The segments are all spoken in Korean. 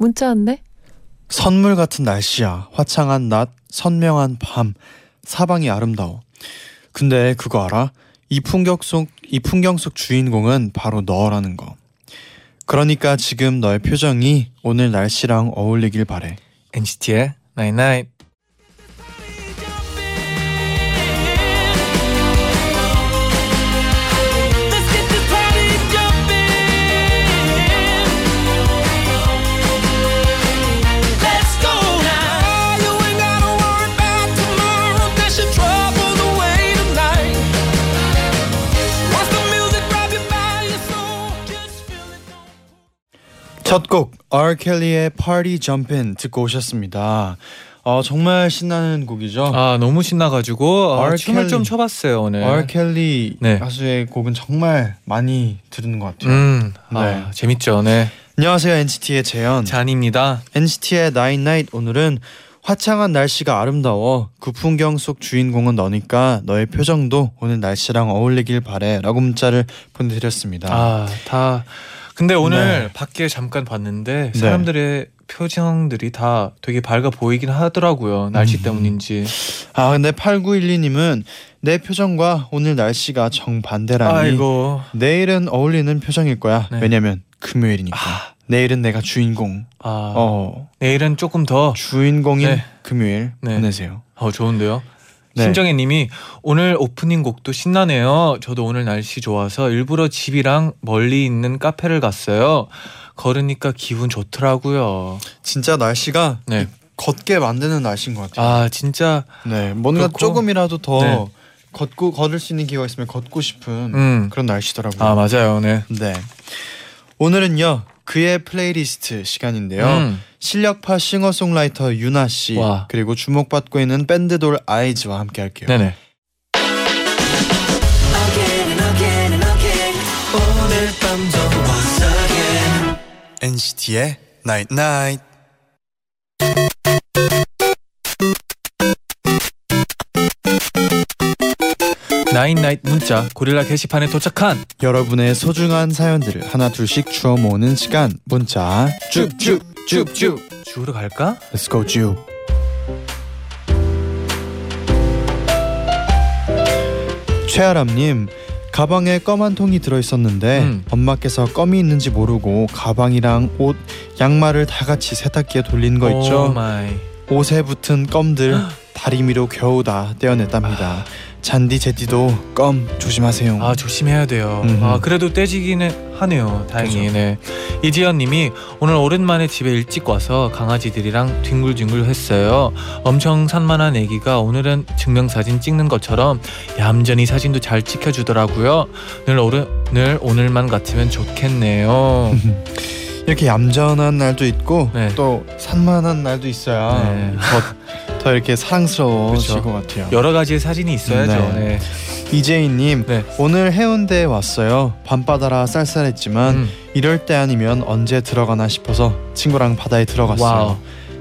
문자 왔네. 선물 같은 날씨야. 화창한 낮, 선명한 밤, 사방이 아름다워. 근데 그거 알아? 이 풍경 속, 이 풍경 속 주인공은 바로 너라는 거. 그러니까 지금 너의 표정이 오늘 날씨랑 어울리길 바래. NCT의 Night Night. Let's 첫 곡 R. 켈리의 Party Jumpin' 듣고 오셨습니다. 어, 정말 신나는 곡이죠. 아 너무 신나가지고 아, R. 춤을 좀 켈리. 춰봤어요 오늘. R. 켈리 네. 가수의 곡은 정말 많이 들은 것 같아요. 음, 아, 네. 재밌죠. 네. 안녕하세요 NCT의 재현. 잔입니다. NCT의 Nine Night 오늘은 화창한 날씨가 아름다워 그 풍경 속 주인공은 너니까 너의 표정도 오늘 날씨랑 어울리길 바래라고 문자를 보내드렸습니다. 아, 다. 근데 오늘 네. 밖에 잠깐 봤는데 네. 사람들의 표정들이 다 되게 밝아 보이긴 하더라고요. 날씨 음. 때문인지. 아 근데 8912님은 내 표정과 오늘 날씨가 정반대라니 아이고. 내일은 어울리는 표정일 거야. 네. 왜냐면 금요일이니까. 내일은 내가 주인공. 아, 어 내일은 조금 더 주인공인 네. 금요일 네. 보내세요. 어, 좋은데요. 네. 신정혜 님이 오늘 오프닝 곡도 신나네요. 저도 오늘 날씨 좋아서 일부러 집이랑 멀리 있는 카페를 갔어요. 걸으니까 기분 좋더라고요. 진짜 날씨가 네. 걷게 만드는 날씨인 것 같아요. 아 진짜 네, 뭔가 그렇고, 조금이라도 더 네. 걷고 걸을 수 있는 기회가 있으면 걷고 싶은 음. 그런 날씨더라고요. 아 맞아요. 네. 네. 오늘은요 그의 플레이리스트 시간인데요. 음. 실력파 싱어송라이터 유나 씨 와. 그리고 주목받고 있는 밴드돌 아이즈와 함께 할게요. 네네. NCT의 Night Night. 나인나잇 문자 고릴라 게시판에 도착한 여러분의 소중한 사연들을 하나 둘씩 주워 모으는 시간 문자 쭉쭉쭉쭉 주우러 갈까? Let's go 쭉. 최아람님 가방에 껌한 통이 들어 있었는데 음. 엄마께서 껌이 있는지 모르고 가방이랑 옷, 양말을 다 같이 세탁기에 돌린 거 있죠. oh my. 옷에 붙은 껌들 다리미로 겨우 다 떼어냈답니다. 잔디 제디도 껌 조심하세요. 아 조심해야 돼요. 음흠. 아 그래도 떼지기는 하네요. 다행히. 네. 이지연님이 오늘 오랜만에 집에 일찍 와서 강아지들이랑 뒹굴뒹굴했어요. 엄청 산만한 애기가 오늘은 증명사진 찍는 것처럼 얌전히 사진도 잘 찍혀주더라고요. 늘 오늘 늘 오늘만 같으면 좋겠네요. 이렇게 얌전한 날도 있고 네. 또 산만한 날도 있어야 네. 더, 더 이렇게 사랑스러워질 그쵸. 것 같아요. 여러 가지의 사진이 있어야죠. 네. 네. 이재희님 네. 오늘 해운대에 왔어요. 밤바다라 쌀쌀했지만 음. 이럴 때 아니면 언제 들어가나 싶어서 친구랑 바다에 들어갔어요. 와우.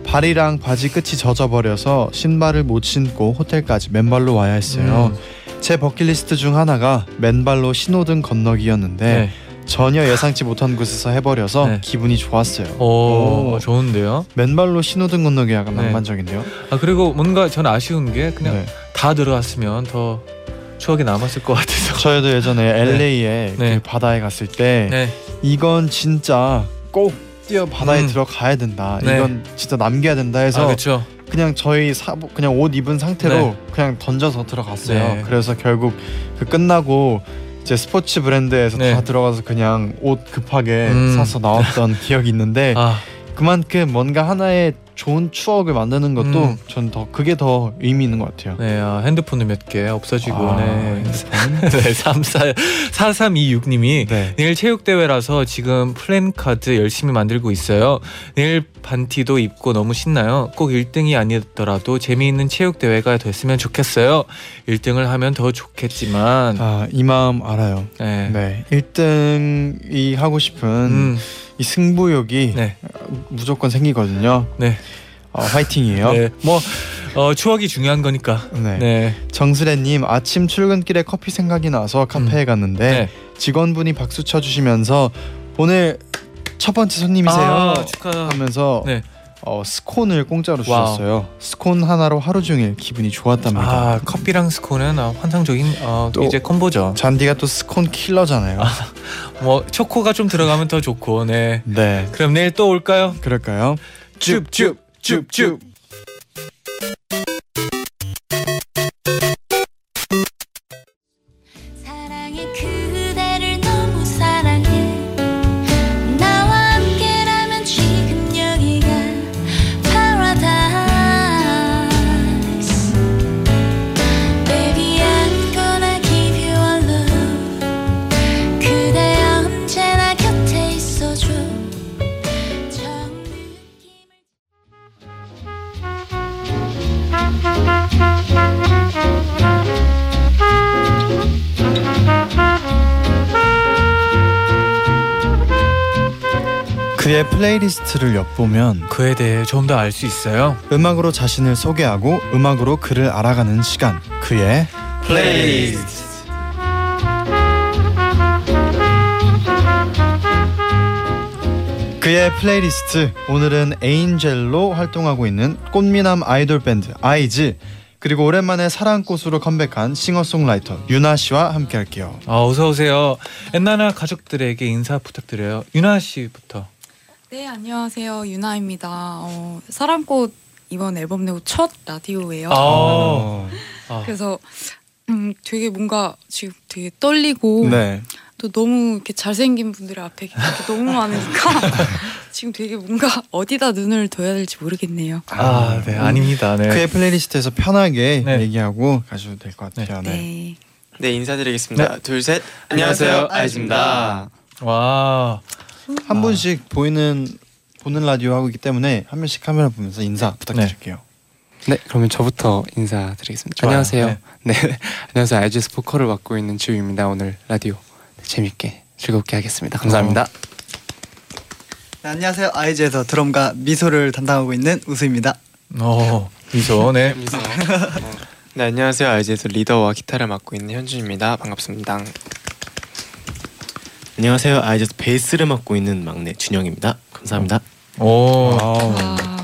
발이랑 바지 끝이 젖어버려서 신발을 못 신고 호텔까지 맨발로 와야 했어요. 음. 제 버킷리스트 중 하나가 맨발로 신호등 건너기였는데 네. 전혀 예상치 못한 곳에서 해버려서 네. 기분이 좋았어요. 오, 오. 좋은데요. 맨발로 신호등 건너기 약간 네. 낭만적인데요. 아 그리고 뭔가 전 아쉬운 게 그냥 네. 다 들어갔으면 더 추억이 남았을 것 같아서. 저희도 예전에 LA에 네. 그 바다에 갔을 때 네. 이건 진짜 꼭 뛰어 바다에 음. 들어가야 된다. 네. 이건 진짜 남겨야 된다 해서 아 그렇죠. 그냥 저희 사복 그냥 옷 입은 상태로 네. 그냥 던져서 들어갔어요. 네. 그래서 결국 그 끝나고 이제 스포츠 브랜드에서 네. 다 들어가서 그냥 옷 급하게 음. 사서 나왔던 기억이 있는데 아 그만큼 뭔가 하나의 좋은 추억을 만드는 것도 음. 전 더 그게 더 의미 있는 것 같아요. 네, 아, 핸드폰을 몇 개 없어지고 아, 네. 네, 34 4326님이 네. 내일 체육 대회라서 지금 플랜 카드 열심히 만들고 있어요. 내일 반티도 입고 너무 신나요. 꼭 1등이 아니더라도 재미있는 체육 대회가 됐으면 좋겠어요. 1등을 하면 더 좋겠지만 아, 이 마음 알아요. 네. 네. 1등이 하고 싶은 음, 이 승부욕이 네. 무조건 생기거든요. 네. 어, 화이팅이에요. 네. 뭐 어, 추억이 중요한 거니까. 네. 네. 정수래님 아침 출근길에 커피 생각이 나서 카페에 갔는데 네. 직원분이 박수 쳐주시면서 오늘 첫 번째 손님이세요 아, 축하. 하면서 네. 어, 스콘을 공짜로 와우. 주셨어요. 스콘 하나로 하루 종일 기분이 좋았답니다. 아, 커피랑 스콘은 어, 환상적인 어, 또- 이제 콤보죠. 잔디가 또 스콘 킬러잖아요. 뭐 초코가 좀 들어가면 더 좋고. 네. 네, 그럼 내일 또 올까요? 그럴까요? 줍줍 줍줍. 플레이리스트를 엿보면 그에 대해 좀 더 알 수 있어요. 음악으로 자신을 소개하고 음악으로 그를 알아가는 시간. 그의 플레이리스트. 그의 플레이리스트 오늘은 Angel로 활동하고 있는 꽃미남 아이돌 밴드 아이즈 그리고 오랜만에 사랑꽃으로 컴백한 싱어송라이터 유나 씨와 함께할게요. 아, 어서 오세요. 엔나나 가족들에게 인사 부탁드려요. 유나 씨부터. 네 안녕하세요 유나입니다. 어, 사랑꽃 이번 앨범 내고 첫 라디오예요. 아. 아, 그래서 음, 되게 뭔가 지금 되게 떨리고 네. 또 너무 이렇게 잘생긴 분들 앞에 이렇게 너무 많으니까 지금 되게 뭔가 어디다 눈을 둬야 될지 모르겠네요. 아, 네, 아닙니다. 네. 그의 플레이리스트에서 편하게 네. 얘기하고 가셔도 될 것 같아요. 네. 네. 네 인사드리겠습니다. 둘 셋. 안녕하세요, 안녕하세요 아이즈입니다. 와, 한 아. 분씩 보이는 보는 라디오 하고 있기 때문에 한 명씩 카메라 보면서 인사 부탁드릴게요. 네 그러면 저부터 인사드리겠습니다. 좋아요. 안녕하세요. 네. 네. 안녕하세요 아이즈스 보컬을 맡고 있는 지우입니다. 오늘 라디오 재밌게 즐겁게 하겠습니다. 감사합니다. 네, 안녕하세요. 아이즈에서 드럼과 미소를 담당하고 있는 우수입니다. 어, 미소, 네. 네 안녕하세요 아이즈에서 리더와 기타를 맡고 있는 현준입니다. 반갑습니다. 안녕하세요. 아이즈 베이스를 맡고 있는 막내 준영입니다. 감사합니다. 오,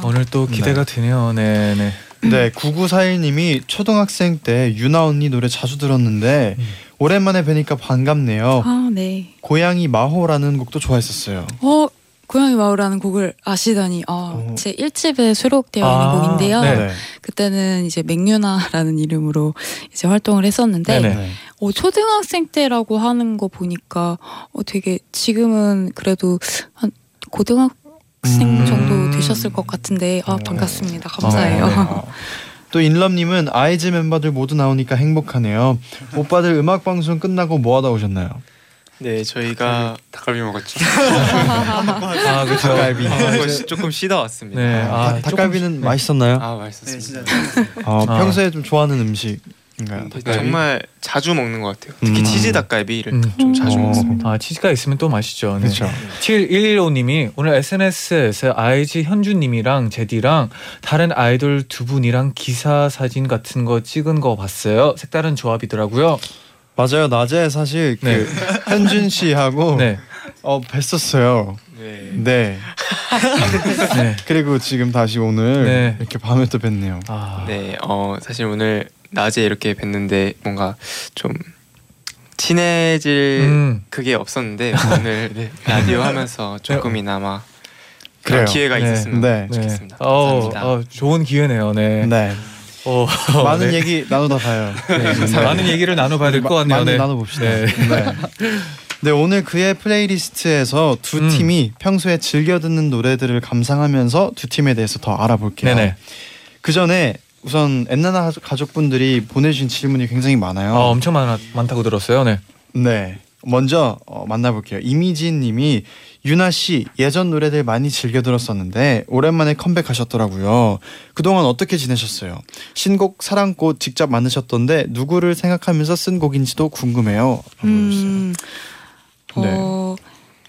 오늘 또 기대가 되네요. 네, 네. 네, 9941님이 초등학생 때 유나 언니 노래 자주 들었는데 음. 오랜만에 뵈니까 반갑네요. 아 네. 고양이 마호라는 곡도 좋아했었어요. 어 고양이 마을이라는 곡을 아시다니 어. 아, 제 1집에 수록되어 있는 아, 곡인데요. 네. 그때는 이제 맹유나라는 이름으로 이제 활동을 했었는데 네네. 어, 초등학생 때라고 하는 거 보니까 어, 되게 지금은 그래도 한 고등학생 음. 정도 되셨을 것 같은데 아 어. 반갑습니다. 감사해요. 어, 네. 어. 또 인럼님은 아이즈 멤버들 모두 나오니까 행복하네요. 오빠들 음악 방송 끝나고 뭐 하다 오셨나요? 네 저희가 닭갈비 먹었죠. 아, 그렇죠. 닭갈비. 조금, 쉬- 조금 쉬다 왔습니다. 네. 아, 아, 닭갈비는 조금- 네. 맛있었나요? 아 네, 맛있었습니다. 진짜 어, 아. 평소에 좀 좋아하는 음식인가요? 네, 정말 자주 먹는 것 같아요. 특히 음. 치즈 닭갈비를 음. 좀 자주 어. 먹습니다. 아, 치즈가 있으면 또 맛있죠. 네. 그렇죠. 7115님이 오늘 SNS에서 아이즈 현주님이랑 제디랑 다른 아이돌 두 분이랑 기사 사진 같은 거 찍은 거 봤어요. 색다른 조합이더라고요. 맞아요. 낮에 사실 그 네. 현준 씨하고 네, 어 뵀었어요. 네. 네. 네. 그리고 지금 다시 오늘 네. 이렇게 밤에 또 뵀네요. 아, 네, 어 사실 오늘 낮에 이렇게 뵀는데 뭔가 좀 친해질 음, 그게 없었는데 오늘 네, 라디오 하면서 조금이나마 그래요. 그런 기회가 네. 있었으면 네. 좋겠습니다. 어, 감사합니다. 어, 좋은 기회네요. 네. 네. 어, 많은 네. 얘기 나누다 가요. 네, 많은 얘기를 나눠봐야 될것 마- 같네요. 많이 네. 나눠봅시다. 네. 네. 네 오늘 그의 플레이리스트에서 두 음. 팀이 평소에 즐겨 듣는 노래들을 감상하면서 두 팀에 대해서 더 알아볼게요. 네네. 그 전에 우선 엔나나 가족분들이 보내주신 질문이 굉장히 많아요. 어, 엄청 많아, 많다고 들었어요. 네. 네. 먼저 어, 만나볼게요. 이미진 님이 유나 씨 예전 노래들 많이 즐겨 들었었는데 오랜만에 컴백하셨더라고요. 그동안 어떻게 지내셨어요? 신곡 사랑꽃 직접 만드셨던데 누구를 생각하면서 쓴 곡인지도 궁금해요. 라고 해주셨어요. 음, 어,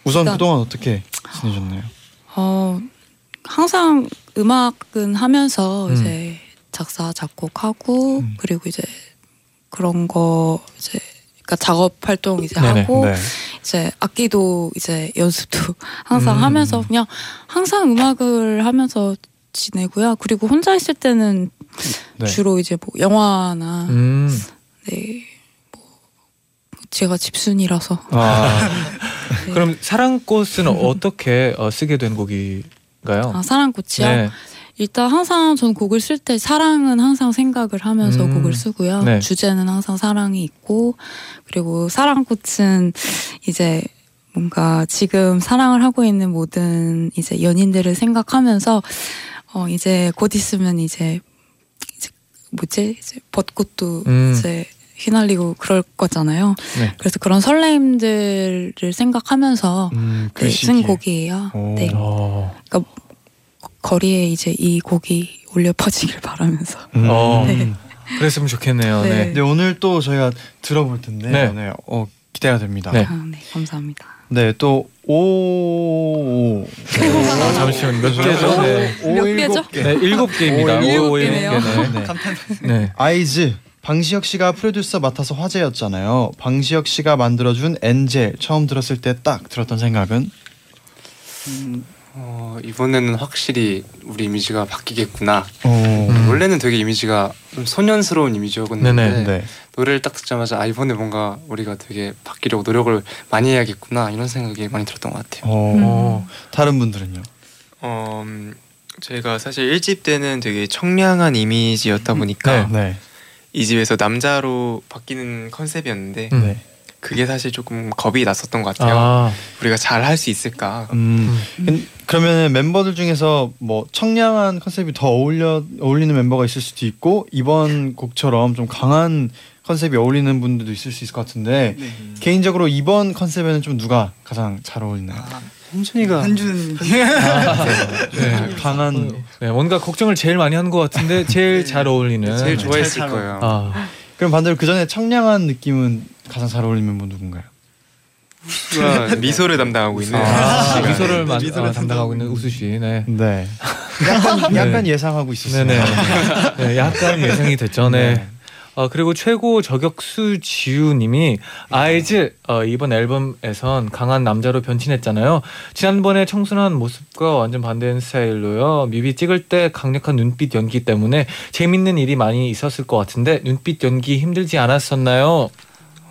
우선 일단- 그동안 어떻게 지내셨나요? 어, 항상 음악은 하면서 음. 이제 작사 작곡하고 음. 그리고 이제 그런 거 이제 그러니까 작업 활동 이제 네네, 하고 네. 이제 악기도 이제 연습도 항상 음. 하면서 그냥 항상 음악을 하면서 지내고요. 그리고 혼자 있을 때는 네. 주로 이제 뭐 영화나 음. 네. 뭐 제가 집순이라서 아, 네. 그럼 사랑꽃은 어떻게 어, 쓰게 된 곡인가요? 아, 사랑꽃이요. 네. 일단 항상 전 곡을 쓸 때 사랑은 항상 생각을 하면서 음. 곡을 쓰고요. 네. 주제는 항상 사랑이 있고 그리고 사랑꽃은 이제 뭔가 지금 사랑을 하고 있는 모든 이제 연인들을 생각하면서 어 이제 곧 있으면 이제 이제 뭐지 이제 벚꽃도 음. 이제 휘날리고 그럴 거잖아요. 네. 그래서 그런 설레임들을 생각하면서 음, 그 네, 쓴. 곡이에요. 오. 네. 어. 거리에 이제 이 곡이 울려 퍼지길 바라면서. 음. 어. 네. 그랬으면 좋겠네요. 네. 네. 네 오늘 또 저희가 들어볼 텐데 네. 네. 어, 기대가 됩니다. 네. 아, 네, 감사합니다. 네, 또 오. 어, 잠시만 몇 개죠? 네. 몇 개죠? 네, 일곱 개입니다. 오, 일곱 개네요. 개네. 네. 네. 아이즈 방시혁 씨가 프로듀서 맡아서 화제였잖아요. 방시혁 씨가 만들어준 엔젤 처음 들었을 때 딱 들었던 생각은 어, 이번에는 확실히 우리 이미지가 바뀌겠구나. 어, 음. 원래는 되게 이미지가 좀 소년스러운 이미지였는데 네네. 네. 노래를 딱 듣자마자 아 이번에 뭔가 우리가 되게 바뀌려고 노력을 많이 해야겠구나 이런 생각이 많이 들었던 것 같아요. 어, 다른 분들은요? 어, 음, 저희가 사실 1집 때는 되게 청량한 이미지였다 보니까 네. 이 집에서 남자로 바뀌는 컨셉이었는데 음. 네. 그게 사실 조금 겁이 났었던 것 같아요. 아, 우리가 잘 할 수 있을까? 음. 그러면 멤버들 중에서 뭐 청량한 컨셉이 더 어울려 어울리는 멤버가 있을 수도 있고 이번 곡처럼 좀 강한 컨셉이 어울리는 분들도 있을 수 있을 것 같은데 개인적으로 이번 컨셉에는 좀 누가 가장 잘 어울리나요? 현준이가 현준 네. 강한 네, 뭔가 걱정을 제일 많이 하는 것 같은데 제일 잘 어울리는. 제일 좋아했을 잘 거예요. 아, 그럼 반대로 그 전에 청량한 느낌은 가장 잘 어울리는 멤버 누군가요? 우수가 미소를 담당하고 있는 아, 미소를 만, 미소를 아, 담당하고 있는 우수 씨. 네. 네. 약간 약간 예상하고 있었어요. 네네. 네, 약간 예상이 됐죠. 네. 네. 어, 그리고 최고 저격수 지우님이 아이즈 어, 이번 앨범에선 강한 남자로 변신했잖아요. 지난번에 청순한 모습과 완전 반대된 스타일로요. 뮤비 찍을 때 강력한 눈빛 연기 때문에 재밌는 일이 많이 있었을 것 같은데 눈빛 연기 힘들지 않았었나요?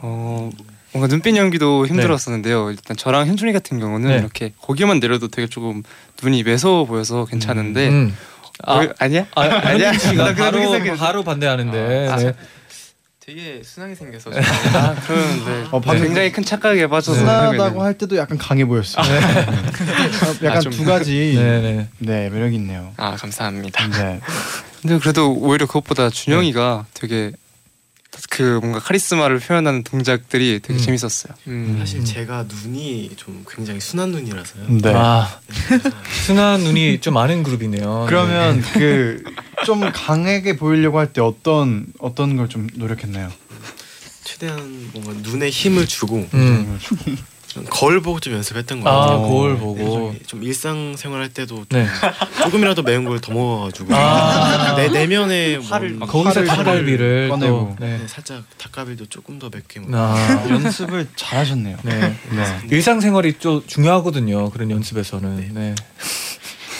어, 뭔가 눈빛 연기도 힘들었었는데요. 일단 저랑 현준이 같은 경우는 네. 이렇게 고개만 내려도 되게 조금 눈이 매서워 보여서 괜찮은데 음. 아, 왜- 아니야? 아, 현진 씨가 바로. 바로 반대하는데. 아, 네. 되게 순하게 생겨서 아 그러는데 어, 방금 굉장히 큰 착각에 빠져서 순하다고 할 때도 약간 강해 보였어요. 약간 아, 좀- 두 가지 네, 네. 네 매력 있네요. 아 감사합니다. 네. 근데 그래도 오히려 그것보다 준영이가 되게 그 뭔가 카리스마를 표현하는 동작들이 되게 음. 재밌었어요. 음, 사실 제가 눈이 좀 굉장히 순한 눈이라서요. 네. 아, 그래서 순한 눈이 좀 많은 그룹이네요. 그러면 그좀 강하게 보이려고 할 때 어떤 어떤 걸 좀 노력했나요? 최대한 뭔가 눈에 힘을 주고 음. 좀 거울 보고 좀 연습했던 것 아, 같아요. 거울 네, 보고. 좀, 좀 일상생활 할 때도 좀 네. 조금이라도 매운 걸 더 먹어가지고 아. 내 내면에 화를- 뭔- 거기서 닭갈비를 꺼내고. 또 네. 네, 살짝 닭갈비도 조금 더 맵게 먹고 아, 연습을 잘하셨네요. 네. 네. 일상생활이 좀 중요하거든요. 그런 연습에서는.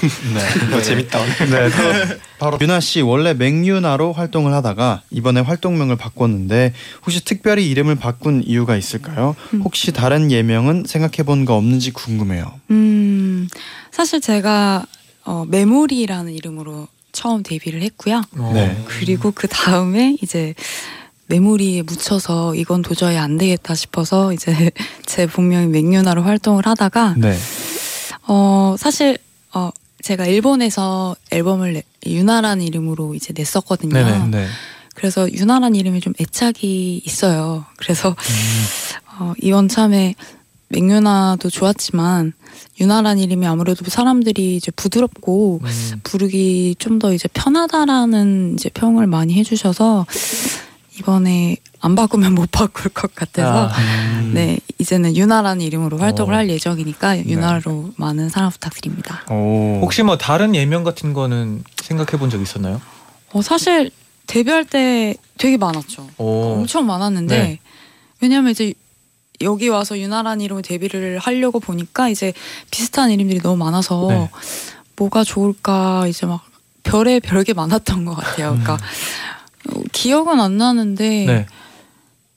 네. 네. 어, 재밌다. 네, 또 바로 유나 씨 원래 맹유나로 활동을 하다가 이번에 활동명을 바꿨는데 혹시 특별히 이름을 바꾼 이유가 있을까요? 음. 혹시 다른 예명은 생각해 본 거 없는지 궁금해요. 음, 사실 제가 어, 메모리라는 이름으로 처음 데뷔를 했고요. 어. 네. 그리고 그 다음에 이제 메모리에 묻혀서 이건 도저히 안 되겠다 싶어서 이제 제 본명인 맥유나로 활동을 하다가 네. 어 사실 어 제가 일본에서 앨범을 내, 유나라는 이름으로 이제 냈었거든요. 네네. 네. 그래서 유나라는 이름이 좀 애착이 있어요. 그래서 어, 이번 참에 맥유나도 좋았지만 유나라는 이름이 아무래도 사람들이 이제 부드럽고 음. 부르기 좀 더 이제 편하다라는 이제 평을 많이 해주셔서 이번에 안 바꾸면 못 바꿀 것 같아서 아, 네 이제는 유나라는 이름으로 활동을 어. 할 예정이니까 유나로 많은 사랑 부탁드립니다. 오. 혹시 뭐 다른 예명 같은 거는 생각해 본 적 있었나요? 어, 사실 데뷔할 때 되게 많았죠. 오. 엄청 많았는데 네. 왜냐면 이제 여기 와서 유나라는 이름으로 데뷔를 하려고 보니까 이제 비슷한 이름들이 너무 많아서 네. 뭐가 좋을까 이제 막 별의 별게 많았던 것 같아요. 그러니까 어, 기억은 안 나는데 음. 네.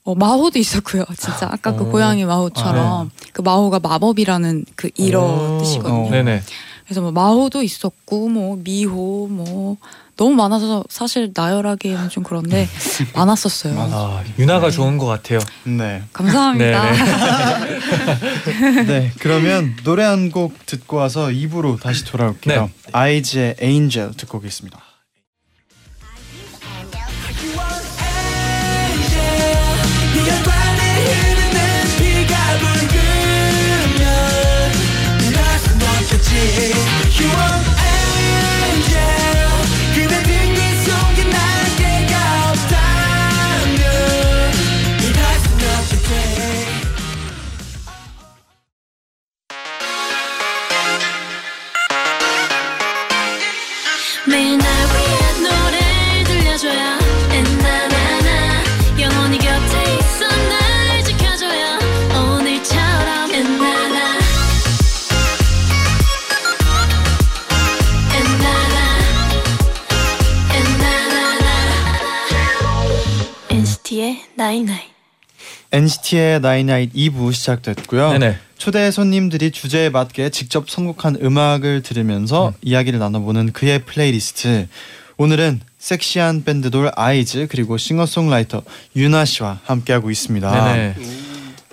어, 마호도 있었고요. 진짜 아까 그 오. 고양이 마호처럼 그 마호가 마법이라는 그 일어 오. 뜻이거든요. 어. 네네. 그래서 뭐 마호도 있었고 뭐 미호 뭐 너무 많아서 사실 나열하기에는 좀 그런데 많았었어요. 아, 유나가 좋은 것 같아요. 네. 감사합니다. 네. 그러면 노래 한 곡 듣고 와서 입으로 다시 돌아올게요. 네. 아이즈의 Angel 듣고 오겠습니다. You want night night NCT의 나이나잇 2부 시작됐고요. 네네. 초대 손님들이 주제에 맞게 직접 선곡한 음악을 들으면서 이야기를 나눠보는 그의 플레이리스트. 오늘은 섹시한 밴드돌 아이즈 그리고 싱어송라이터 유나 씨와 함께하고 있습니다. 네네.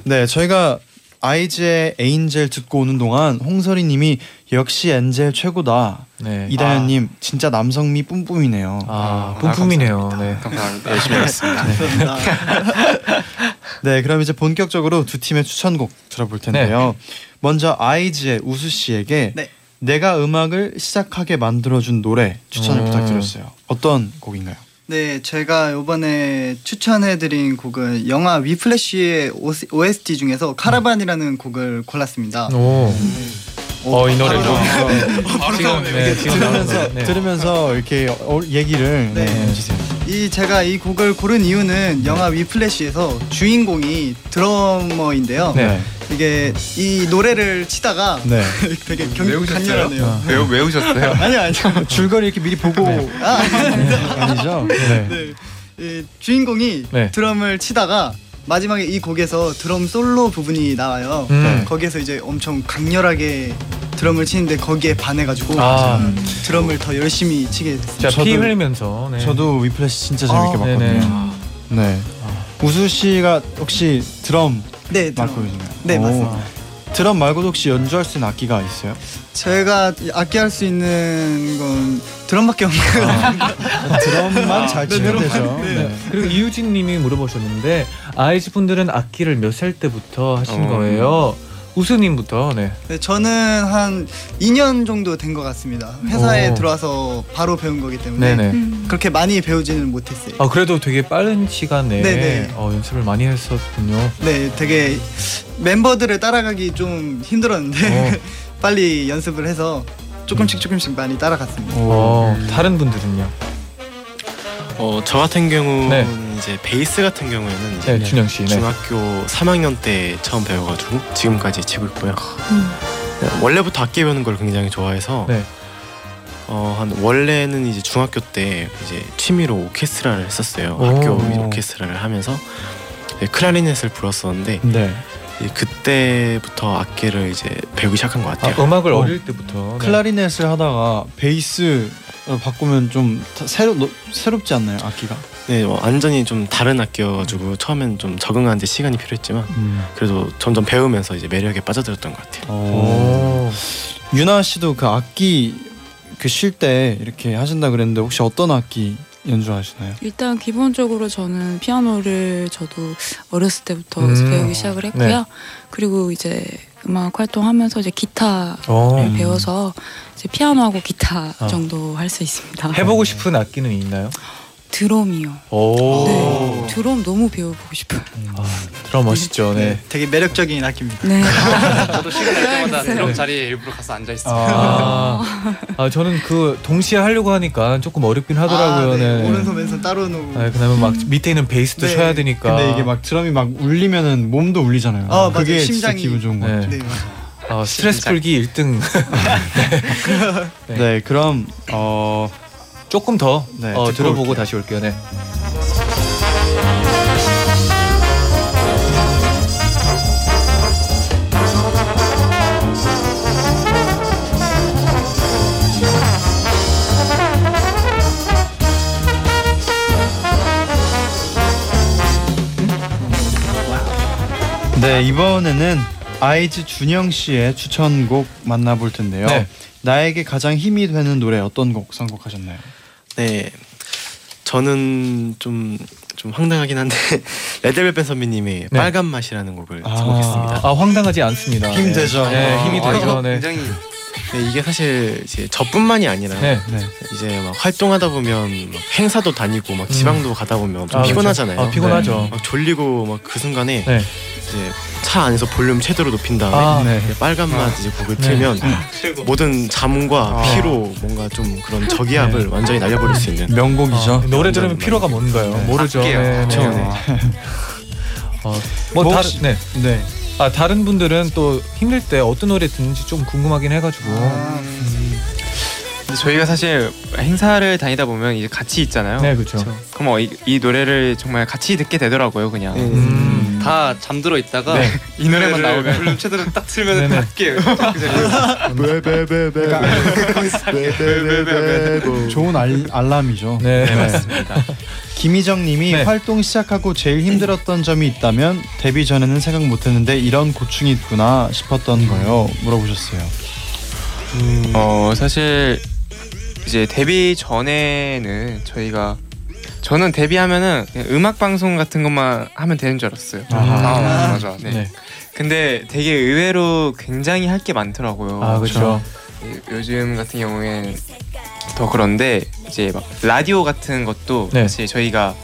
네, 저희가 아이즈의 Angel 듣고 오는 동안 홍설이님이 역시 Angel 최고다. 네. 이다현님 진짜 남성미 뿜뿜이네요. 아, 뿜뿜이네요. 네. 감사합니다. 열심히 하겠습니다. 네, 그럼 이제 본격적으로 두 팀의 추천곡 들어볼 텐데요. 먼저 아이즈의 우수 씨에게 네. 내가 음악을 시작하게 만들어준 노래 추천을 음. 부탁드렸어요. 어떤 곡인가요? 네, 제가 이번에 추천해드린 곡은 영화 위플래시의 OST 중에서 카라반이라는 곡을 골랐습니다. 오. 어, 이 노래죠. 바로 지금 나오네요. 네, 지금 들으면서. 네. 들으면서 이렇게 어, 얘기를 네, 네. 해주세요. 이 제가 이 곡을 고른 이유는 영화 위플래시에서 주인공이 드러머인데요. 네. 이게 이 노래를 치다가 네. 되게 경, 강렬하네요. 외우 외우셨어요? 아니요, 아니요. 줄거리 이렇게 미리 보고 아, 아니죠? 네. 네. 이 주인공이 네. 드럼을 치다가 마지막에 이 곡에서 드럼 솔로 부분이 나와요. 음. 거기에서 이제 엄청 강렬하게 드럼을 치는데 거기에 반해가지고 아. 음, 드럼을 더 열심히 치게 됐습니다. 자, 피 저도- 흘리면서. 네. 저도 위플래시 진짜 재밌게 아, 봤거든요. 네. 우수 씨가 혹시 드럼 네, 드럼. 맡고 계신가요? 네, 오. 맞습니다. 드럼 말고도 혹시 연주할 수 있는 악기가 있어요? 제가 악기 할 수 있는 건 드럼밖에 없는 것 같아요. 드럼만 잘 네, 치면 드럼만, 되죠. 네. 네. 그리고 이유진 님이 물어보셨는데 아이즈 분들은 악기를 몇 살 때부터 하신 어. 거예요? 우수 님부터. 네. 네, 저는 한 2년 정도 된 것 같습니다. 회사에 오. 들어와서 바로 배운 거기 때문에. 음. 그렇게 많이 배우지는 못했어요. 아 그래도 되게 빠른 시간에 네네. 어, 연습을 많이 했었군요. 네, 되게 멤버들을 따라가기 좀 힘들었는데 어. 빨리 연습을 해서 조금씩 조금씩 많이 따라갔습니다. 어, 다른 분들은요? 어, 저 같은 경우는 네. 이제 베이스 같은 경우에는 이제 네, 준영 씨. 네. 중학교 3학년 때 처음 배워가지고 지금까지 치고 있고요. 음. 네, 원래부터 악기 배우는 걸 굉장히 좋아해서 네. 어, 한 원래는 이제 중학교 때 이제 취미로 오케스트라를 했었어요. 오. 학교 오케스트라를 하면서 이제 클라리넷을 불었었는데 네. 이제 그때부터 악기를 이제 배우기 시작한 것 아, 같아요. 음악을 어. 어. 릴 때부터. 네. 클라리넷을 하다가 베이스 바꾸면 좀 다- 새로 노- 새롭지 않나요 악기가? 네, 뭐 완전히 좀 다른 악기여가지고 처음엔 좀 적응하는데 시간이 필요했지만 그래도 점점 배우면서 이제 매력에 빠져들었던 것 같아요. 오. 유나 씨도 그 악기 그 쉴 때 이렇게 하신다 그랬는데 혹시 어떤 악기 연주하시나요? 일단 기본적으로 저는 피아노를 저도 어렸을 때부터 음. 배우기 시작을 했고요. 네. 그리고 이제 음악 활동하면서 이제 기타를 어. 배워서 이제 피아노하고 기타 어. 정도 할 수 있습니다. 해보고 싶은 악기는 있나요? 드럼이요. 오. 네, 드럼 너무 배워보고 싶어요. 아, 드럼 멋있죠. 네. 되게 매력적인 악기입니다. 네. 저도 시간 날 때마다 네. 드럼 자리에 일부러 가서 앉아 있어요. 아, 아 저는 그 동시에 하려고 하니까 조금 어렵긴 하더라고요. 아, 네. 네. 오른손 왼손 따로 놓고. 아, 그다음에 막 밑에 있는 베이스도 네. 쳐야 되니까. 근데 이게 막 드럼이 막 울리면은 몸도 울리잖아요. 아, 맞아요. 그게 심장이- 진짜 기분 좋은 것 같아요. 네. 네. 아, 스트레스 풀기 1등. 네. 네, 그럼 어 조금 더 네, 어, 들어보고 올게요. 다시 올게요. 네. 네, 이번에는 아이즈 준영 씨의 추천곡 만나볼 텐데요. 네. 나에게 가장 힘이 되는 노래 어떤 곡 선곡하셨나요? 네, 저는 좀 좀 황당하긴 한데 레드벨벳 선배님의 네. 빨간 맛이라는 곡을 선곡했습니다. 아, 황당하지 않습니다. 힘 되죠. 네, 힘이 아, 되죠. 네. 굉장히 네, 이게 사실 이제 저뿐만이 아니라 네. 네. 이제 막 활동하다 보면 막 행사도 다니고 막 지방도 가다 보면 좀 아, 피곤하잖아요. 그렇죠. 아, 피곤하죠. 막 졸리고 막 그 순간에 네. 이제 차 안에서 볼륨 최대로 높인 다음에 아, 네. 빨간 맛 이제 곡을 네. 틀면 모든 잠과 아. 피로 뭔가 좀 그런 저기압을 네. 완전히 날려버릴 수 있는 명곡이죠. 아, 노래 들으면 피로가 뭔가요? 네. 모르죠. 네, 네. 그렇죠. 네. 어, 뭐 뭐 다른 네. 네. 아 다른 분들은 또 힘들 때 어떤 노래 듣는지 좀 궁금하긴 해가지고. 아, 근데 저희가 사실 행사를 다니다 보면 이제 같이 있잖아요. 네, 그렇죠. 그럼 어, 이, 이 노래를 정말 같이 듣게 되더라고요, 그냥. 음. 다 잠들어 있다가 네. 이 노래만 나오면 볼륨 최대로 딱 틀면 네네. 할게요. 좋은 알, 알람이죠. 네. 맞습니다. 김희정님이 네. 활동 시작하고 제일 힘들었던 점이 있다면 데뷔 전에는 생각 못했는데 이런 고충이 있구나 싶었던 거요. 물어보셨어요. 어 사실 이제 데뷔 전에는 저희가 저는 데뷔하면은 음악 방송 같은 것만 하면 되는 줄 알았어요. 아, 아, 맞아. 네. 네. 근데 되게 의외로 굉장히 할 게 많더라고요. 아 그렇죠. 예, 요즘 같은 경우엔 더 그런데 이제 막 라디오 같은 것도 네. 사실 저희가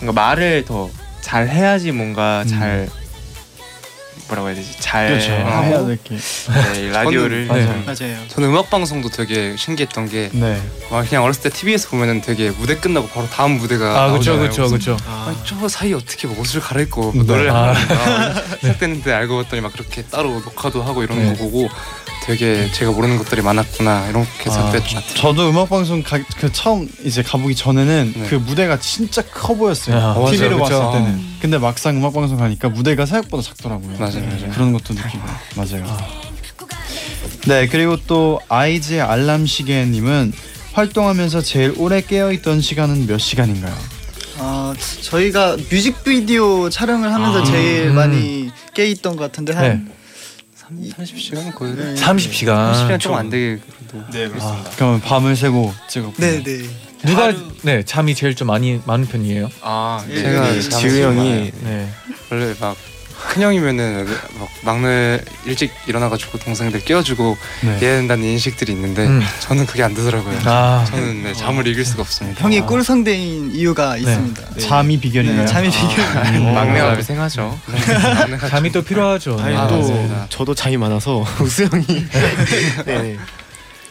뭔가 말을 더 잘 해야지 뭔가 음. 잘 뭐라고 해야 되지 잘 그렇죠. 해야 하고 될 게. 네, 이 라디오를 저는- 네. 맞아요. 저는 음악 방송도 되게 신기했던 게 네. 막 그냥 어렸을 때 TV에서 보면은 되게 무대 끝나고 바로 다음 무대가 아 그렇죠. 그렇죠, 그렇죠. 저 사이에 어떻게 뭐 옷을 갈아입고 네. 노래를 아. 하는가 시작됐는데 알고 봤더니 막 그렇게 따로 녹화도 하고 이런 네. 거 보고 되게 제가 모르는 것들이 많았구나 이렇게 아, 것 같아요. 저도 음악 방송 가, 그 처음 이제 가보기 전에는 네. 그 무대가 진짜 커 보였어요. 아, 맞아요. TV로 그쵸. 봤을 때는. 음. 근데 막상 음악 방송 가니까 무대가 생각보다 작더라고요. 맞아요, 맞아요. 그런 것도 느끼고 맞아요. 네 그리고 또 아이즈의 알람 시계님은 활동하면서 제일 오래 깨어 있던 시간은 몇 시간인가요? 어, 저희가 뮤직비디오 촬영을 하면서 아. 제일 음. 많이 깨 있던 것 같은데 한 30시간 거의 네. 30시간. 30시간 조금 안 되게 그래도 네 아, 그러면 밤을 새고 찍었고. 네, 네. 누가 네 잠이 제일 좀 많이 많은 편이에요? 아 예, 제가 예, 잠을 지우 좀 형이 네. 원래 막 큰형이면은 막 막내 일찍 일어나가지고 동생들 깨워주고 네. 해야 된다는 인식들이 있는데 음. 저는 그게 안 되더라고요. 아. 저는 네, 잠을 이길 수가 없습니다. 형이 아. 꿀성대인 이유가 있습니다. 잠이 비결인가요? 네, 잠이 비결. 음. 막내가 아, 고생하죠. 잠이 또 필요하죠. 아니 네. 아, 또 맞습니다. 저도 잠이 많아서 우수 형이 네.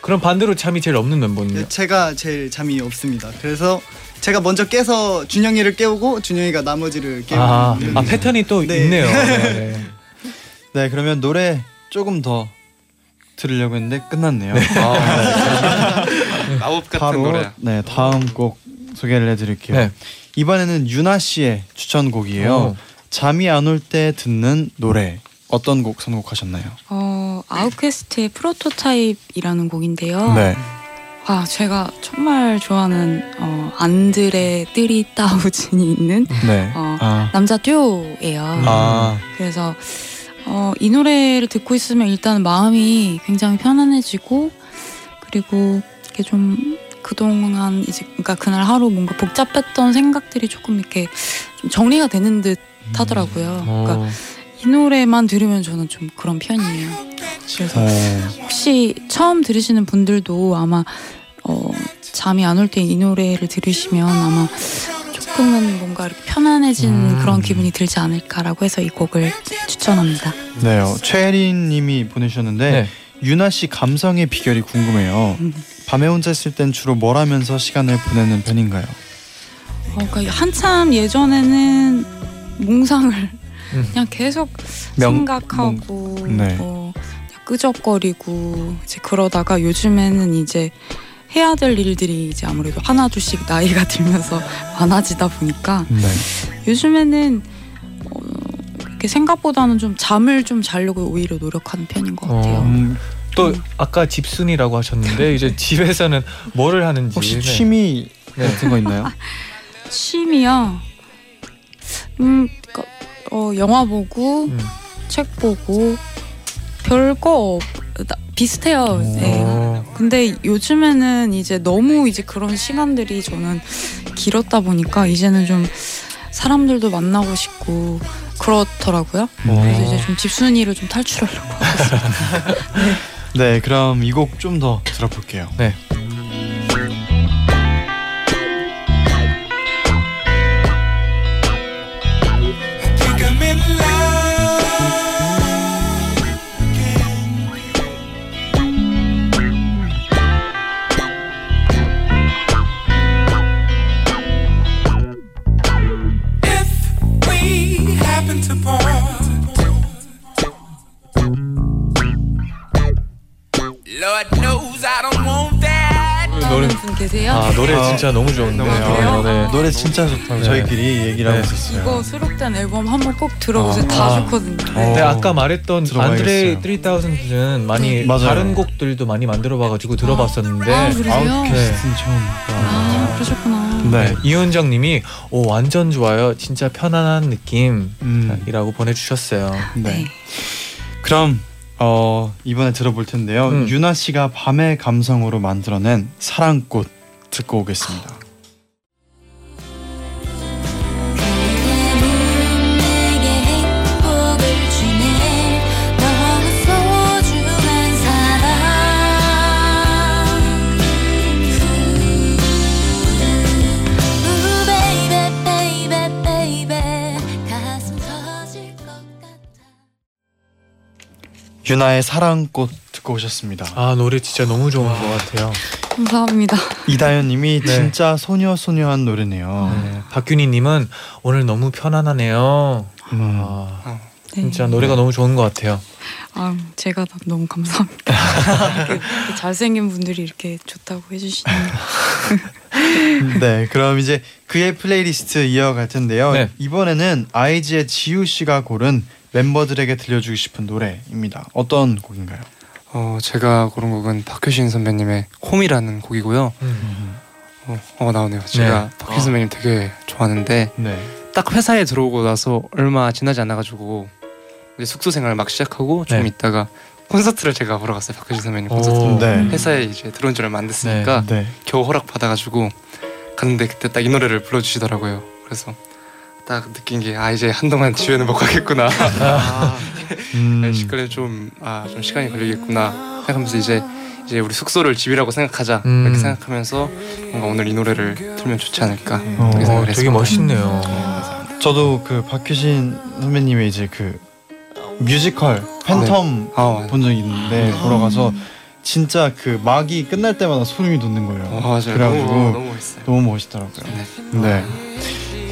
그럼 반대로 잠이 제일 없는 멤버는요? 네, 제가 제일 잠이 없습니다. 그래서 제가 먼저 깨서 준영이를 깨우고 준영이가 나머지를 깨우는 아, 아 패턴이 또 네. 있네요. 네. 네 그러면 노래 조금 더 들으려고 했는데 끝났네요. 아, 마법 같은 바로 노래. 네 다음 곡 소개를 해드릴게요. 네. 이번에는 유나 씨의 추천곡이에요. 어. 잠이 안 올 때 듣는 노래 어떤 곡 선곡하셨나요? 어, 아웃캐스트의 프로토타입이라는 곡인데요. 네. 아 제가 정말 좋아하는 어, 안드레 뜨리 따우진이 있는 네. 어, 아. 남자 듀오예요. 아. 그래서 어, 이 노래를 듣고 있으면 일단 마음이 굉장히 편안해지고 그리고 이렇게 좀 그동안 이제 그러니까 그날 하루 뭔가 복잡했던 생각들이 조금 이렇게 좀 정리가 되는 듯 하더라고요. 그러니까 어, 이 노래만 들으면 저는 좀 그런 편이에요. 그래서 어. 혹시 처음 들으시는 분들도 아마 어, 잠이 안 올 때 이 노래를 들으시면 아마 조금은 뭔가 편안해진 음. 그런 기분이 들지 않을까라고 해서 이 곡을 추천합니다. 네. 어, 최혜린 님이 보내주셨는데 네. 유나 씨 감성의 비결이 궁금해요. 음. 밤에 혼자 있을 땐 주로 뭘 하면서 시간을 보내는 편인가요? 어, 그러니까 한참 예전에는 몽상을 음. 그냥 계속 명- 생각하고 몽- 네. 뭐 그냥 끄적거리고 이제 그러다가 요즘에는 이제 해야 될 일들이 이제 아무래도 하나 둘씩 나이가 들면서 많아지다 보니까 네. 요즘에는 어, 그렇게 생각보다는 좀 잠을 좀 자려고 오히려 노력하는 편인 것 같아요. 음, 또 아까 집순이라고 하셨는데 이제 집에서는 뭐를 하는지 혹시 네. 취미 네. 같은 거 있나요? 취미요. 음, 그러니까, 어, 영화 보고 음. 책 보고 별거 비슷해요. 네. 어, 근데 요즘에는 이제 너무 이제 그런 시간들이 저는 길었다 보니까 이제는 좀 사람들도 만나고 싶고 그렇더라고요. 그래서 이제 좀 집순이를 좀 탈출하려고 하고 있어요. 네, 그럼 이 곡 좀 더 들어볼게요. 네. 노래 아, 진짜 너무 좋은데 아, 좋아요. 네. 노래 진짜 좋다고 네. 저희끼리 얘기를 네. 하고 있었어요. 이거 수록된 앨범 한번 꼭 들어보세요. 아. 다 아. 좋거든요. 어. 근데 아까 말했던 들어봐야겠어요. 안드레 3000은 많이 맞아요. 다른 곡들도 많이 만들어봐가지고 들어봤었는데 아, 그러세요? 아웃캐스트는 처음. 아, 그러셨구나. 네. 이은정님이 오 완전 좋아요 진짜 편안한 느낌이라고 음, 보내주셨어요 네. 그럼 어, 이번에 들어볼 텐데요. 음. 유나 씨가 밤의 감성으로 만들어낸 사랑꽃 듣고 오겠습니다. 유나의 사랑꽃 듣고 오셨습니다. 아 노래 진짜 너무 좋은 것 같아요 감사합니다. 이다현님이 네. 진짜 소녀 소녀한 노래네요. 네. 박균희님은 오늘 너무 편안하네요 음. 아, 네. 진짜 노래가 너무 좋은 것 같아요 아, 제가 다 너무 감사합니다. 이렇게, 이렇게 잘생긴 분들이 이렇게 좋다고 해주시니 네, 그럼 이제 그의 플레이리스트 이어갈 텐데요. 네. 이번에는 아이즈의 지우 씨가 고른 멤버들에게 들려주고 싶은 노래입니다. 어떤 곡인가요? 어 제가 고른 곡은 박효신 선배님의 홈이라는 곡이고요. 음. 어, 어 나오네요. 제가 박효신 선배님 되게 좋아하는데 네. 딱 회사에 들어오고 나서 얼마 지나지 않아가지고 이제 숙소 생활 막 시작하고 좀 네. 있다가 콘서트를 제가 보러 갔어요. 박효신 선배님 오. 콘서트. 네. 회사에 이제 들어온 줄 얼마 안 됐으니까 네. 겨우 허락 받아가지고 갔는데 그때 딱 이 노래를 불러주시더라고요. 그래서 딱 느낀 게 아 이제 한동안 집에는 못 가겠구나. 음, 시간에 좀아 좀 시간이 걸리겠구나 생각하면서 이제 이제 우리 숙소를 집이라고 생각하자 음. 이렇게 생각하면서 뭔가 오늘 이 노래를 틀면 좋지 않을까 어, 생각을 되게. 멋있네요 저도 그 박효신 선배님의 이제 그 뮤지컬 팬텀 아 맞아. 본 적이 있는데 네. 보러 가서 진짜 그 막이 끝날 때마다 소름이 돋는 거예요. 어, 맞아요. 그래가지고 너무, 너무. 너무 멋있더라고요. 네. 네.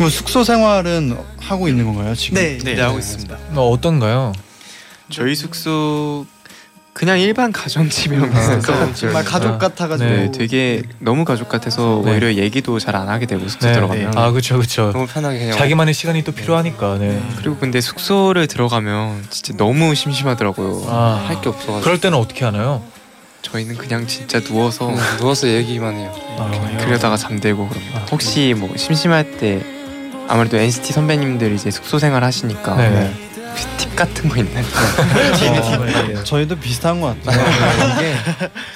그럼 숙소 생활은 하고 있는 건가요 지금? 네, 네, 네, 하고 있습니다. 어, 어떤가요? 저희 숙소 그냥 일반 가정집이었어요. 정말 가족 아, 같아가지고 네, 네, 되게 너무 가족 같아서 네. 오히려 얘기도 잘 안 하게 되고 숙소 네. 들어가면 아 그쵸 그쵸 너무 편하게 그냥 자기만의 시간이 또 필요하니까 네. 그리고 근데 숙소를 들어가면 진짜 너무 심심하더라고요. 아. 할 게 없어가지고 그럴 때는 어떻게 하나요? 저희는 그냥 진짜 누워서 음, 누워서 얘기만 해요. 아, 그러다가 잠들고 그럽니다. 혹시 뭐 심심할 때 아무래도 NCT 선배님들 이제 숙소 생활 하시니까 네. 혹시 팁 같은 거 있나요? 어, 저희도 비슷한 것 같아요. 이게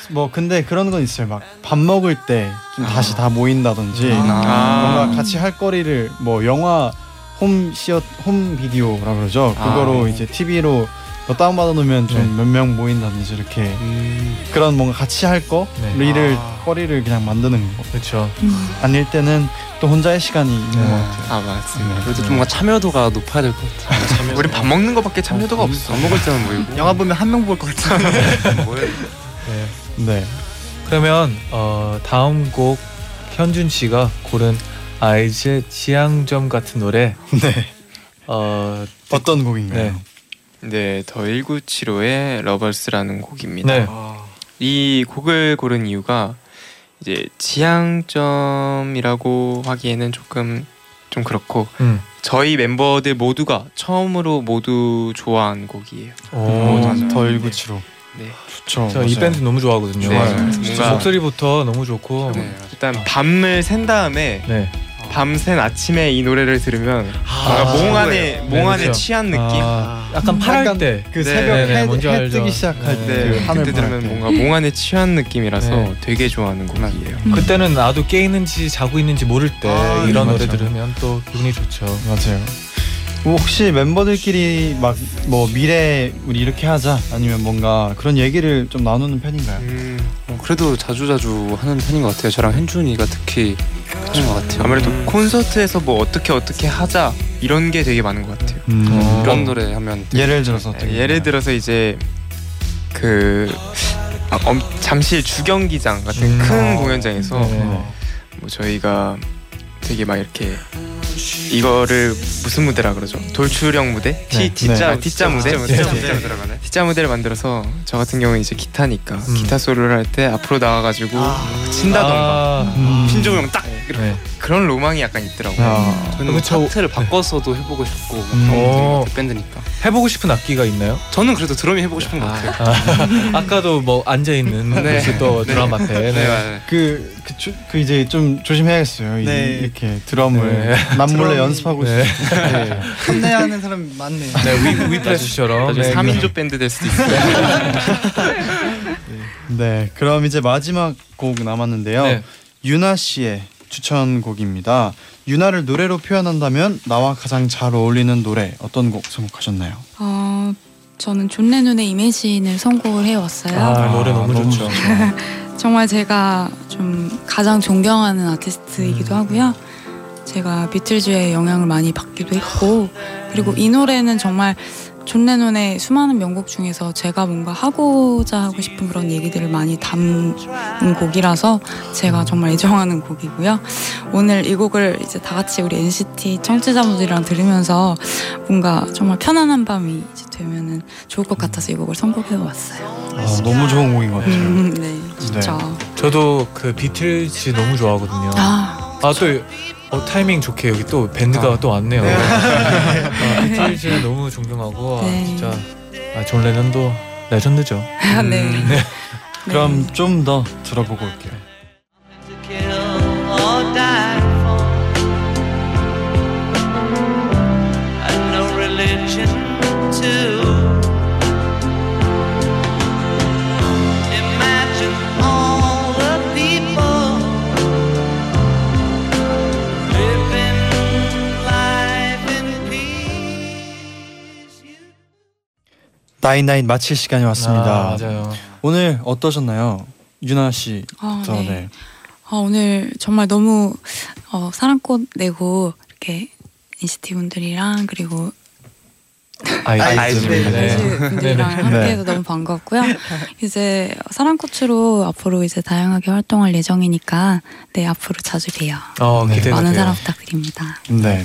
뭐 근데 그런 건 있어요. 막 밥 먹을 때 좀 다시 다 모인다든지 아. 뭔가 같이 할 거리를 뭐 영화 홈 시어 홈 비디오라 그러죠. 아. 그거로 이제 TV로 뭐 다운 받아 놓으면 네. 좀몇 명 모인다든지 이렇게 음, 그런 뭔가 같이 할 거, 네. 일을 아. 거리를 그냥 만드는 거. 그렇죠. 음. 아닐 때는 또 혼자의 시간이 있는 것 같아요. 아 맞습니다. 그래도 좀 뭔가 참여도가 높아야 될 것 같아요. 우리 밥 먹는 거밖에 참여도가 없어. 밥 먹을 때만 모이고. 영화 보면 한 명 볼 것 같아. 뭐해? 네. 네. 그러면 어, 다음 곡 현준 씨가 고른 아이즈의 지향점 같은 노래 네. 어, 어떤 곡인가요? 네. 네, The 1975의 Robbers라는 곡입니다. 네. 이 곡을 고른 이유가 이제 지향점이라고 하기에는 조금 좀 그렇고 음. 저희 멤버들 모두가 처음으로 모두 좋아한 곡이에요. 오, 맞아요. The 1975. 네. 좋죠. 저이 맞아요. 밴드 너무 좋아하거든요. 네, 맞아요. 진짜 뭔가 목소리부터 너무 좋고. 네, 일단 밤을 샌 다음에 네. 밤샌 아침에 이 노래를 들으면 뭔가 아, 몽 안에 네, 몽 안에 그렇죠. 취한 느낌. 아, 약간 약간 때. 그 네, 새벽 네, 네, 해, 뭔지 해 알죠. 뜨기 시작할 네. 때 네, 그 하늘 그때 들으면 때. 뭔가 몽 안에 취한 느낌이라서 네. 되게 좋아하는 곡이에요. 음. 그때는 나도 깨 있는지 자고 있는지 모를 때 아, 이런 노래 맞죠. 들으면 또 기분이 좋죠. 맞아요. 뭐 혹시 멤버들끼리 막 뭐 미래 우리 이렇게 하자 아니면 뭔가 그런 얘기를 좀 나누는 편인가요? 음, 어, 그래도 자주 자주 하는 편인 것 같아요. 저랑 현준이가 특히 하는 것 같아요. 아무래도 콘서트에서 뭐 어떻게 어떻게 하자 이런 게 되게 많은 것 같아요. 음, 어. 이런 노래 하면 되게 예를 들어서 어떻게 네, 예를 들어서 이제 그 아, 엄, 잠실 주경기장 같은 음. 큰 어. 공연장에서 네. 뭐 저희가 되게 막 이렇게 이거를 무슨 무대라 그러죠? 돌출형 무대? 네. T T자 네. T자 무대? T자 무대. T자 네. 무대. T자 무대를 만들어서 저 같은 경우는 이제 기타니까 음. 기타 소리를 할 때 앞으로 나와가지고 친다던가 아, 음. 신종이 형딱 이렇게 네. 그런 로망이 약간 있더라고요. 아, 저는 그쵸. 파트를 바꿔서도 해보고 싶고 음. 오. 밴드니까. 해보고 싶은 악기가 있나요? 저는 그래도 드럼이 해보고 싶은 것 같아요. 아, 아까도 뭐 앉아 있는 네. 모습 또 네. 드럼 앞에. 네, 네. 그, 그, 주- 그 이제 좀 조심해야겠어요. 이- 네. 이렇게 드럼을 네. 남몰래 연습하고 네. 있어요. 네. 탐내하는 사람 많네요. 네, 위, 위플래시처럼. 나중에 네. 3인조 밴드 될 수도 있어요. 네, 그럼 이제 마지막 곡 남았는데요. 네. 유나 씨의 추천곡입니다. 유나를 노래로 표현한다면 나와 가장 잘 어울리는 노래 어떤 곡 선곡하셨나요? 어, 저는 존 레논의 Imagine을 선곡을 해왔어요. 아, 노래 너무, 너무 좋죠. 정말 제가 좀 가장 존경하는 아티스트이기도 음. 하고요. 제가 비틀즈의 영향을 많이 받기도 했고 그리고 이 노래는 정말 존 레논의 수많은 명곡 중에서 제가 뭔가 하고자 하고 싶은 그런 얘기들을 많이 담은 곡이라서 제가 정말 애정하는 곡이고요. 오늘 이 곡을 이제 다 같이 우리 NCT 청취자분들이랑 들으면서 뭔가 정말 편안한 밤이 되면은 좋을 것 같아서 이 곡을 선곡해 왔어요. 아, 너무 좋은 곡인 것 같아요. 음, 네, 진짜. 저도 그 비틀즈 너무 좋아하거든요. 아, 아 또 어, 타이밍 좋게 여기 또 밴드가 아. 또 왔네요. 아, 비틀즈 너무 존경하고 아, 네. 진짜 아, 존 레논도 레전드죠. 네. 네. 그럼 좀 더 들어보고 올게요. 나인나인 마칠 시간이 왔습니다. 아, 맞아요. 오늘 어떠셨나요? 유나 씨. 아, 저, 네. 네. 아, 오늘 정말 너무 어, 사랑꽃 내고 이렇게 NCT 분들이랑 그리고 아이즈 네. 네. 분들이랑 네. 함께해서 너무 반갑고요. 이제 사랑꽃으로 앞으로 이제 다양하게 활동할 예정이니까 네 앞으로 자주 봬요. 어, 네. 많은. 사랑 부탁드립니다. 네.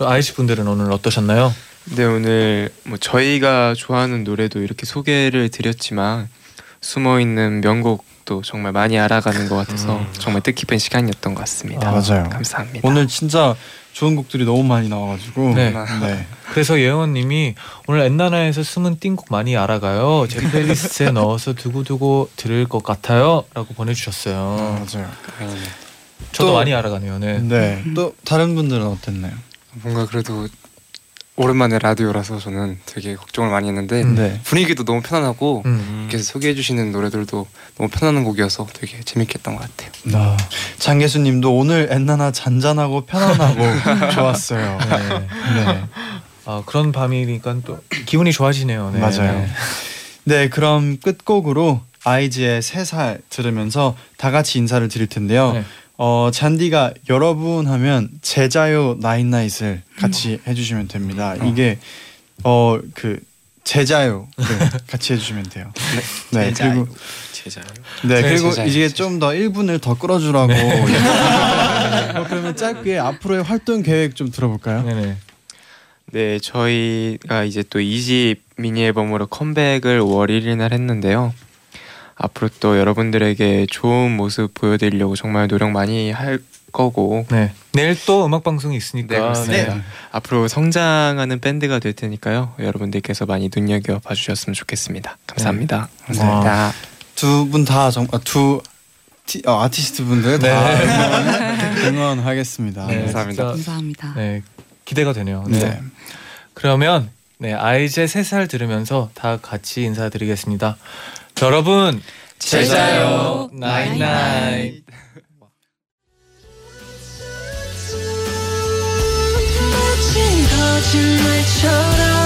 아이즈 분들은 오늘 어떠셨나요? 네 오늘 뭐 저희가 좋아하는 노래도 이렇게 소개를 드렸지만 숨어 있는 명곡도 정말 많이 알아가는 것 같아서 음. 정말 뜻깊은 시간이었던 것 같습니다. 아, 맞아요. 감사합니다. 오늘 진짜 좋은 곡들이 너무 많이 나와가지고 네. 네. 그래서 예원님이 오늘 엔나나에서 숨은 띵곡 많이 알아가요. 제 플레이리스트에 넣어서 두고두고 들을 것 같아요.라고 보내주셨어요. 아, 맞아요. 저도 또- 많이 알아가네요. 네. 네. 또 다른 분들은 어땠나요? 뭔가 그래도 오랜만에 라디오라서 저는 되게 걱정을 많이 했는데 음. 네. 분위기도 너무 편안하고 음. 이렇게 소개해 주시는 노래들도 너무 편안한 곡이어서 되게 재밌게 했던 것 같아요. 아, 장계수님도 오늘 엔나나 잔잔하고 편안하고 좋았어요. 네. 네. 아, 그런 밤이니까 또 기분이 좋아지네요. 네. 맞아요. 네. 네, 그럼 끝곡으로 아이즈의 세 살 들으면서 다 같이 인사를 드릴 텐데요. 네. 어 잔디가 여러분 하면 제자요 나인나잇을 같이 해주시면 됩니다. 이게 어 그 제자요 네, 같이 해주시면 돼요. 네, 그리고 제자요. 네 제- 그리고 제자요, 이제 제자. 좀더 1분을 더 끌어주라고. 어, 그러면 짧게 앞으로의 활동 계획 좀 들어볼까요? 네네. 네, 저희가 이제 또 2집 미니 앨범으로 컴백을 5월 1일 날 했는데요. 앞으로 또 여러분들에게 좋은 모습 보여드리려고 정말 노력 많이 할 거고 네. 내일 또 음악 방송이 있으니까. 네. 네. 앞으로 성장하는 밴드가 될 테니까요. 여러분들께서 많이 눈여겨 봐주셨으면 좋겠습니다. 감사합니다. 감사합니다. 두 분다 정말 두 티, 어, 아티스트 분들 다 응원, 응원하겠습니다. 네, 감사합니다. 진짜, 감사합니다. 네. 기대가 되네요. 네. 네. 그러면 네, 아이제 3살 들으면서 다 같이 인사드리겠습니다. 여러분, 제자요 나잇나잇. 거짓말처럼